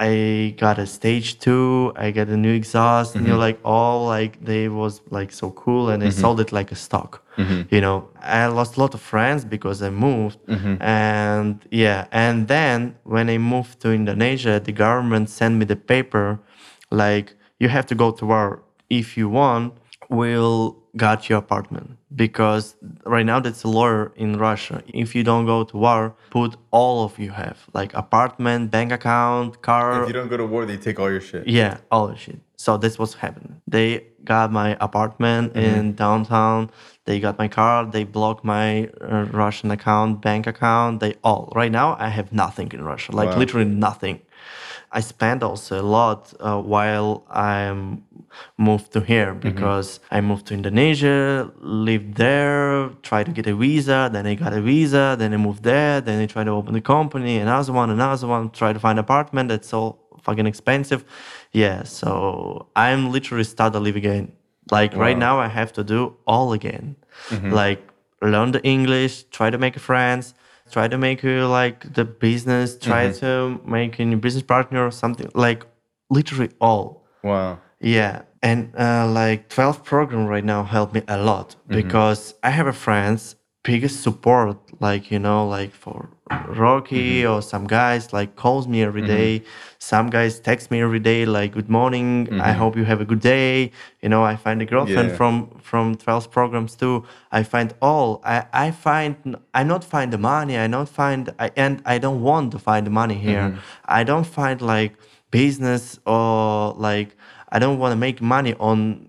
i got a stage two i got a new exhaust and you're mm-hmm. like all like they was like so cool and i mm-hmm. sold it like a stock you know? I lost a lot of friends because i moved and yeah and then when i moved to indonesia the government sent me the paper like you have to go to war. If you want we'll got your apartment because right now that's a law in russia if you don't go to war put all of you have like apartment bank account car If you don't go to war, they take all your shit. yeah, all the shit. So that's what's happening. They got my apartment Mm-hmm. in downtown. They got my car. They blocked my uh, Russian account, bank account. They all. Right now, I have nothing in Russia. Like Wow. literally nothing. I spent also a lot uh, while I'm moved to here Mm-hmm. because I moved to Indonesia, lived there, tried to get a visa, then I got a visa, then I moved there, then I tried to open the company, another one, another one, try to find apartment. That's all fucking expensive. Yeah, so I'm literally start to live again. Like right now, I have to do all again. Like learn the English, try to make friends, try to make uh, like the business, try to make a new business partner or something. Like literally all. Wow. Yeah, and uh, like 12 program right now helped me a lot mm-hmm. because I have a friends biggest support like you know like for Rocky mm-hmm. or some guys like calls me every mm-hmm. day. Some guys text me every day like good morning. I hope you have a good day. You know I find a girlfriend Yeah. from from 12 programs too. I find all I I find I not find the money. I not find I and I don't want to find the money here. I don't find like business or like I don't want to make money on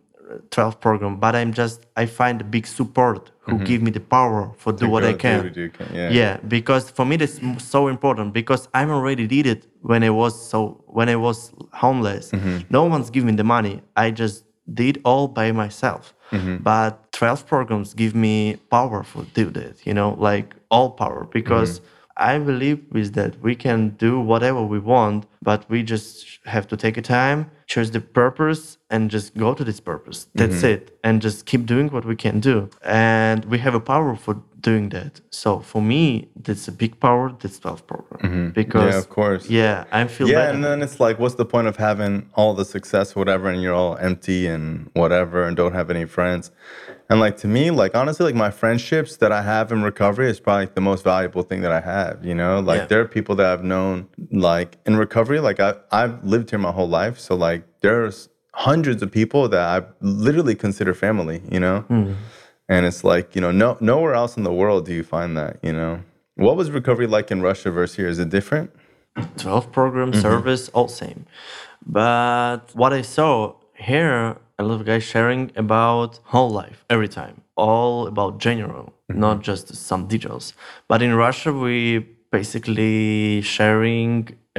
12 program, but I'm just I find a big support who give me the power for do To what I do can. can, yeah. yeah, because for me that's so important because I'm already did it when I was so when I was homeless. Mm-hmm. No one's giving me the money. I just did all by myself. Mm-hmm. But 12 programs give me power for do that, you know, like all power because I believe is that we can do whatever we want, but we just have to take a time, choose the purpose, and just go to this purpose. That's Mm-hmm. it, and just keep doing what we can do. And we have a power for doing that. So for me, that's a big power. That's 12 power because Mm-hmm. Yeah, of course. Yeah, I feel yeah, better. and then it's like, what's the point of having all the success, whatever, and you're all empty and whatever, and don't have any friends? And like to me, like honestly, like my friendships that I have in recovery is probably the most valuable thing that I have. You know, like Yeah. there are people that I've known like in recovery. Like I I've lived here my whole life, so like there's hundreds of people that I literally consider family. You know, and it's like you know, no nowhere else in the world do you find that. You know, what was recovery like in Russia versus here? Is it different? 12 program Mm-hmm. service all same but what i saw here a love guys sharing about whole life every time all about general Mm-hmm. not just some details but in russia we basically sharing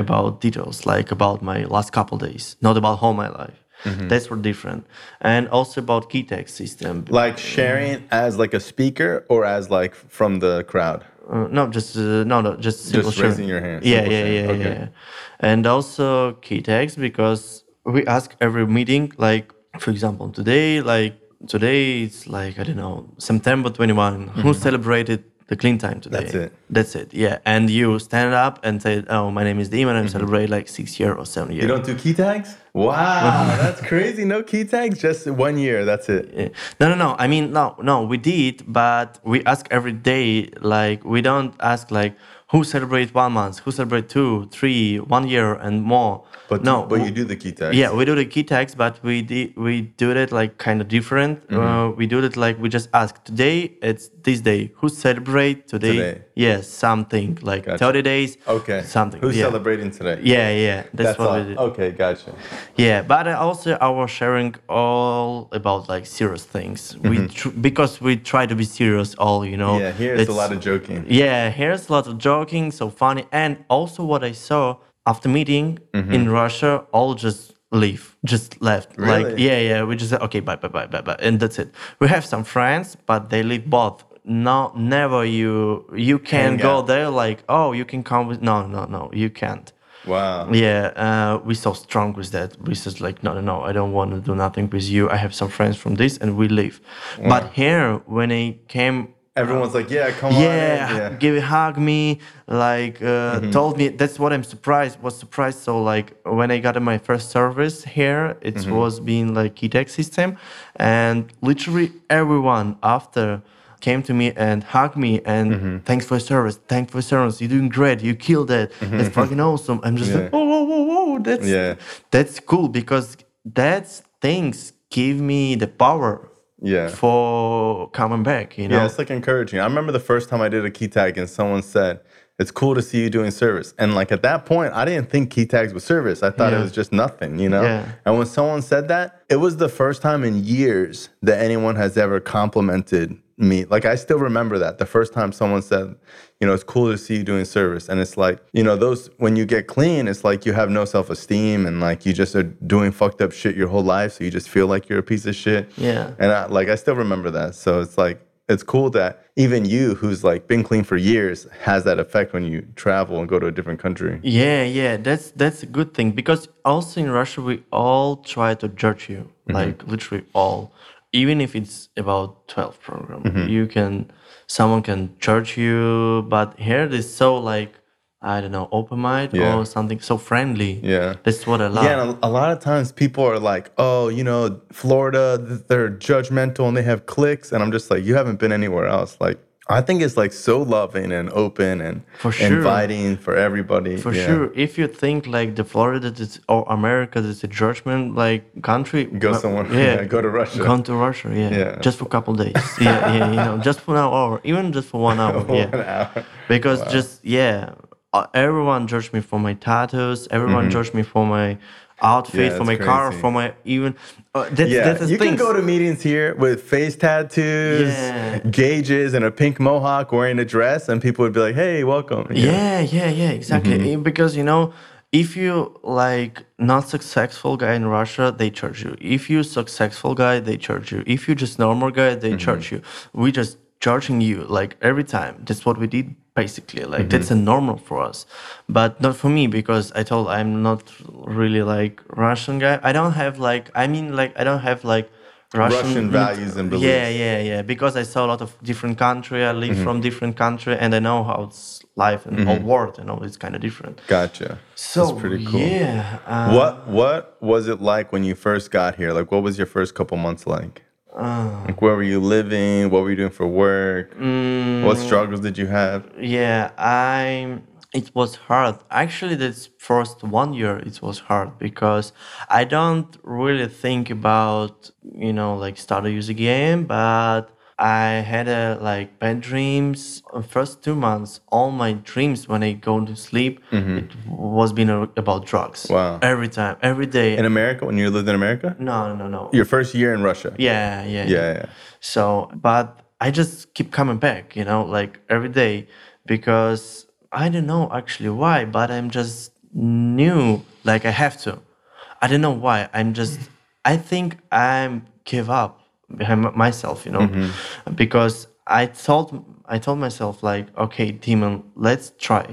about details like about my last couple days not about whole my life Mm-hmm. that's what different and also about key tag system Like sharing as like a speaker or as like from the crowd? Uh, no, just uh, no, no, just simple Just raising sharing. your hand, Yeah, yeah, yeah, okay. yeah. And also key tags because we ask every meeting, like for example, today, like today it's like I don't know September twenty Who celebrated the clean time today? Mm-hmm. That's it. That's it. Yeah, and you stand up and say, "Oh, my name is Demon. I celebrate like six year or seven year." Mm-hmm. You don't do key tags? Wow, that's crazy. No key tags, just one year. That's it. Yeah. No, no, no. I mean, no, no. We did, but we ask every day. Like, we don't ask like who celebrate one month, who celebrate two, three, one year, and more. But no, but you do the key tags. Yeah, we do the key tags, but we di- we do it like kind of different. Mm-hmm. Uh, we do it like we just ask today. It's this day. Who celebrate today? Today. Yes, something like Gotcha. thirty days. Okay. something. Who's yeah. celebrating today? Yeah, yeah. That's, That's what all. we did. Okay, gotcha. Yeah, but also our sharing all about like serious things. We tr- because we try to be serious all, you know. Mm-hmm. Yeah, here's a lot of joking. Yeah, here's a lot of joking, so funny, and also what I saw after meeting in Russia, all just leave, just left. Like Really? yeah, yeah, we just said okay, bye, bye, bye, bye, bye, and that's it. We have some friends, but they leave both. No, never you you can Hang go out. there like oh you can come with no no no you can't. Wow. Yeah, uh, we so strong with that. We said like, no, no, no, I don't want to do nothing with you. I have some friends from this, and we leave. But here, when I came, Everyone's like, yeah, come on. yeah, Yeah. Mm-hmm. give hug me, like uh, told me. That's what I'm surprised. Was surprised. So like when I got in my first service here, it Mm-hmm. was being like key tag system, and literally everyone after came to me and hugged me and Mm-hmm. thanks for your service, thanks for your service. You're doing great. You killed it. That's fucking awesome. I'm just like, Mm-hmm. Yeah. whoa, whoa, whoa, whoa. That's Yeah. that's cool because that's things give me the power Yeah. for coming back. You know. Yeah, it's like encouraging. I remember the first time I did a key tag and someone said, It's cool to see you doing service. And like at that point, I didn't think key tags was service. I thought it was just nothing, you know? Yeah. And when someone said that, it was the first time in years that anyone has ever complimented me. Like I still remember that. The first time someone said, you know, it's cool to see you doing service. And it's like, you know, those when you get clean, it's like you have no self-esteem and like you just are doing fucked up shit your whole life. So you just feel like you're a piece of shit. Yeah. And I, like I still remember that. So it's like it's cool that even you, who's like been clean for years, has that effect when you travel and go to a different country. Yeah, yeah, that's that's a good thing because also in Russia we all try to judge you, Mm-hmm. like literally all, even if it's about twelve program, Mm-hmm. you can, someone can charge you, but here it is so like, I don't know, open mind Yeah. or something so friendly. Yeah. that's what I love. Yeah, and a, a lot of times people are like, "Oh, you know, Florida, they're judgmental and they have cliques," and I'm just like, "You haven't been anywhere else." Like, I think it's like so loving and open and For sure. inviting for everybody. For Yeah. sure, if you think like the Florida is, or America is a judgment like country, Go somewhere- yeah, go to Russia. Come to Russia, yeah, Yeah. just for a couple days, yeah, yeah, you know, just for an hour, even just for one hour, yeah, hour. because just yeah, uh, everyone judged me for my tattoos, everyone judged me for my outfit. Yeah, for my it's car, crazy. for my even. Uh, that's, Yeah, that's you thing. can go to meetings here with face tattoos, Yeah. gauges, and a pink mohawk, wearing a dress, and people would be like, "Hey, welcome." Yeah, yeah, yeah, exactly. Mm-hmm. Eh, Because you know, if you like not successful guy in Russia, they charge you. If you successful guy, they charge you. If you just normal guy, they Mm-hmm. charge you. We just charging you like every time. That's what we did basically like mm-hmm. that's a normal for us but not for me because i told i'm not really like russian guy i don't have like i mean like i don't have like russian, Russian values and beliefs. yeah yeah yeah. because i saw a lot of different country i live mm-hmm. from different country and i know how it's life and whole mm-hmm. world you know it's kind of different Gotcha. so That's pretty cool. yeah uh, What what was it like when you first got here? Like, what was your first couple months like? Uh. like, where were you living? What were you doing for work? Mm. What struggles did you have? Yeah, I. It was hard. Actually, this first one year, it was hard because I don't really think about you know like start to use a game, but I had a like bad dreams. Uh, First two months, all my dreams when I go to sleep, it was been a- about drugs. Wow. Every time, every day. In America, when you lived in America? no, no, no, no. Your first year in Russia? Yeah, yeah, Yeah, yeah. So, but I just keep coming back, you know, like every day because I don't know actually why, but I'm just new, like I have to. I don't know why. I'm just, I think I'm give up behind myself, you know, because I told, I told myself like, okay, demon, let's try.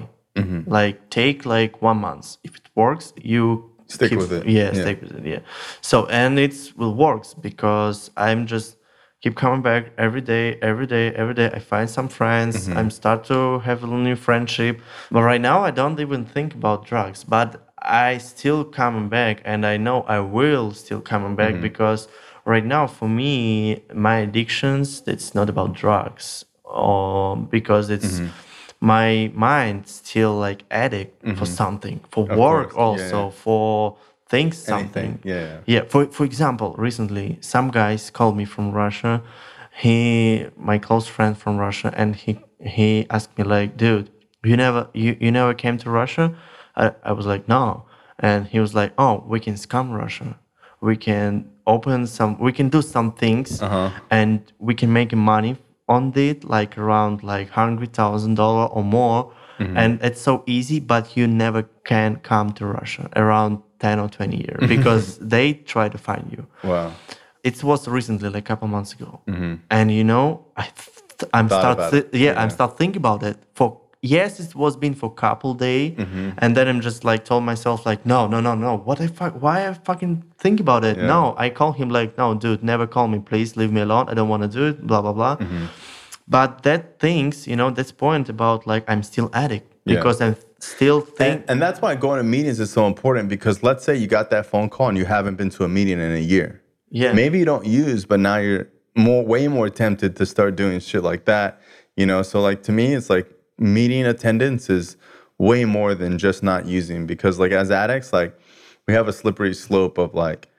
Like take like one month. If it works, you Stick keep- with it. Yeah, Yeah. stick with it. Yeah. So and it will works because I'm just keep coming back every day, every day, every day. I find some friends. Mm-hmm. I'm start to have a new friendship. But right now I don't even think about drugs. But I still coming back, and I know I will still coming back Mm-hmm. because right now for me my addictions it's not about drugs or because it's Mm-hmm. my mind still like addict for something for work course. Also yeah. for things something Yeah, yeah. yeah for, for example recently some guys called me from russia he my close friend from russia and he he asked me like dude you never you, you never came to russia I, I was like no and he was like oh we can scam russia we can open some we can do some things uh-huh. and we can make money on it like around like hundred thousand dollar or more mm-hmm. and it's so easy but you never can come to russia around 10 or 20 years because they try to find you Wow. it was recently like a couple months ago mm-hmm. and you know i th- i'm Thought start it. yeah, Yeah. i'm start thinking about it for yes it was been for couple day Mm-hmm. and then i'm just like told myself like no no no no what i fuck why i fucking think about it Yeah. no i call him like no dude never call me please leave me alone i don't want to do it blah blah blah Mm-hmm. but that things you know that's point about like i'm still addict Yeah. because i'm still think And, and that's why going to meetings is so important because let's say you got that phone call and you haven't been to a meeting in a year. yeah Maybe you don't use, but now you're more, way more tempted to start doing shit like that. You know, so like to me, it's like meeting attendance is way more than just not using because like as addicts, like we have a slippery slope of like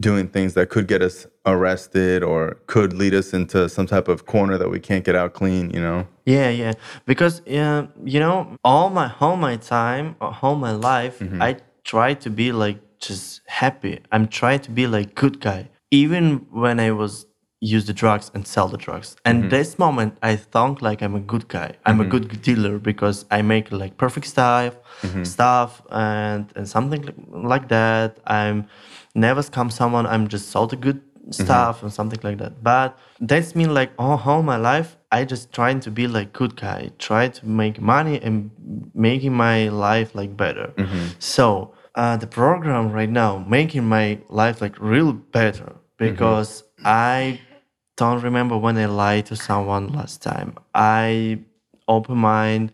doing things that could get us arrested or could lead us into some type of corner that we can't get out clean. You know. Yeah, yeah. Because uh, you know, all my all my time, all my life, Mm-hmm. I try to be like just happy. I'm trying to be like good guy, even when I was use the drugs and sell the drugs. And Mm-hmm. this moment, I thought like I'm a good guy. I'm a good dealer because I make like perfect stuff, Mm-hmm. stuff, and and something like, that. I'm never scam someone. I'm just sold the good Mm-hmm. stuff and something like that. But that's mean like all, all my life I just trying to be like good guy, try to make money and making my life like better. So uh, the program right now making my life like real better because I don't remember when I lied to someone last time. I open mind.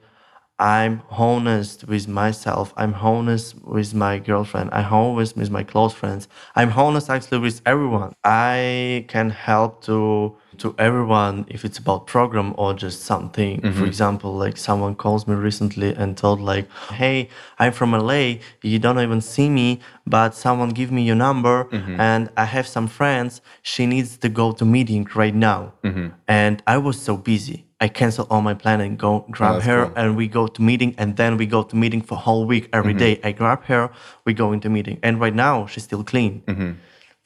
I'm honest with myself. I'm honest with my girlfriend. I'm honest with my close friends. I'm honest actually with everyone. I can help to to everyone if it's about program or just something. For mm-hmm. example, like someone calls me recently and told like, "Hey, I'm from LA. You don't even see me, but someone give me your number mm-hmm. and I have some friends. She needs to go to meeting right now." Mm-hmm. And I was so busy. I cancel all my plan and go grab that's her cool. and we go to meeting and then we go to meeting for whole week every day. I grab her, we go into meeting. And right now she's still clean.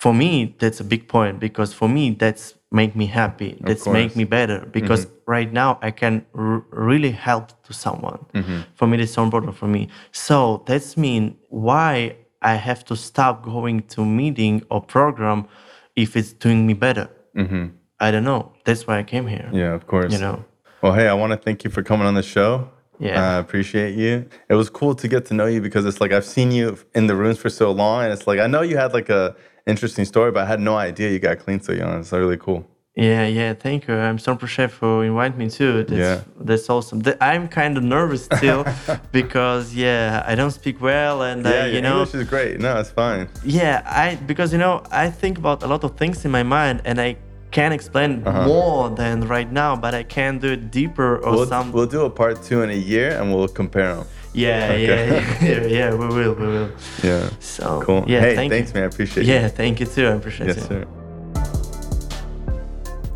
For me, that's a big point because for me that's make me happy. That's make me better because mm-hmm. right now I can r- really help to someone. Mm-hmm. For me, that's so important for me. So that's mean why I have to stop going to meeting or program if it's doing me better. Mm-hmm. I don't know. That's why I came here. Yeah, of course. You know. Well, hey, I want to thank you for coming on the show. Yeah. I appreciate you. It was cool to get to know you because it's like I've seen you in the rooms for so long, and it's like I know you had like a interesting story, but I had no idea you got clean so young. It's really cool. Yeah, yeah, thank you. I'm so appreciative for inviting me too. That's, Yeah. that's awesome. I'm kind of nervous still because yeah, I don't speak well, and yeah, uh, your you know, English is great. No, it's fine. yeah, I because you know I think about a lot of things in my mind, and I can explain Uh-huh. more than right now, but I can do it deeper or We'll, some. we'll do a part two in a year, and we'll compare them. Yeah, Okay. yeah, yeah, yeah, we will, we will. Yeah. So Cool. Yeah, hey, thank thanks, you. man. I appreciate it. Yeah, you. thank you too. I appreciate Yes, it. sir.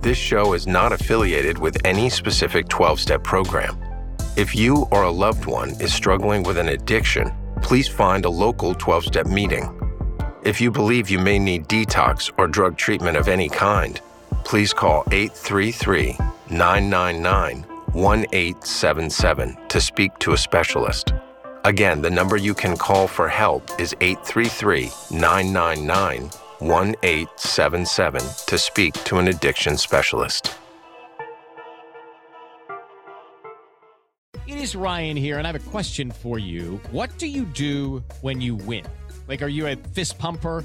This show is not affiliated with any specific 12 step program. If you or a loved one is struggling with an addiction, please find a local 12 step meeting. If you believe you may need detox or drug treatment of any kind, please call 833 999 1877 to speak to a specialist. Again, the number you can call for help is 833 999 1877 to speak to an addiction specialist. It is Ryan here, and I have a question for you. What do you do when you win? Like, are you a fist pumper?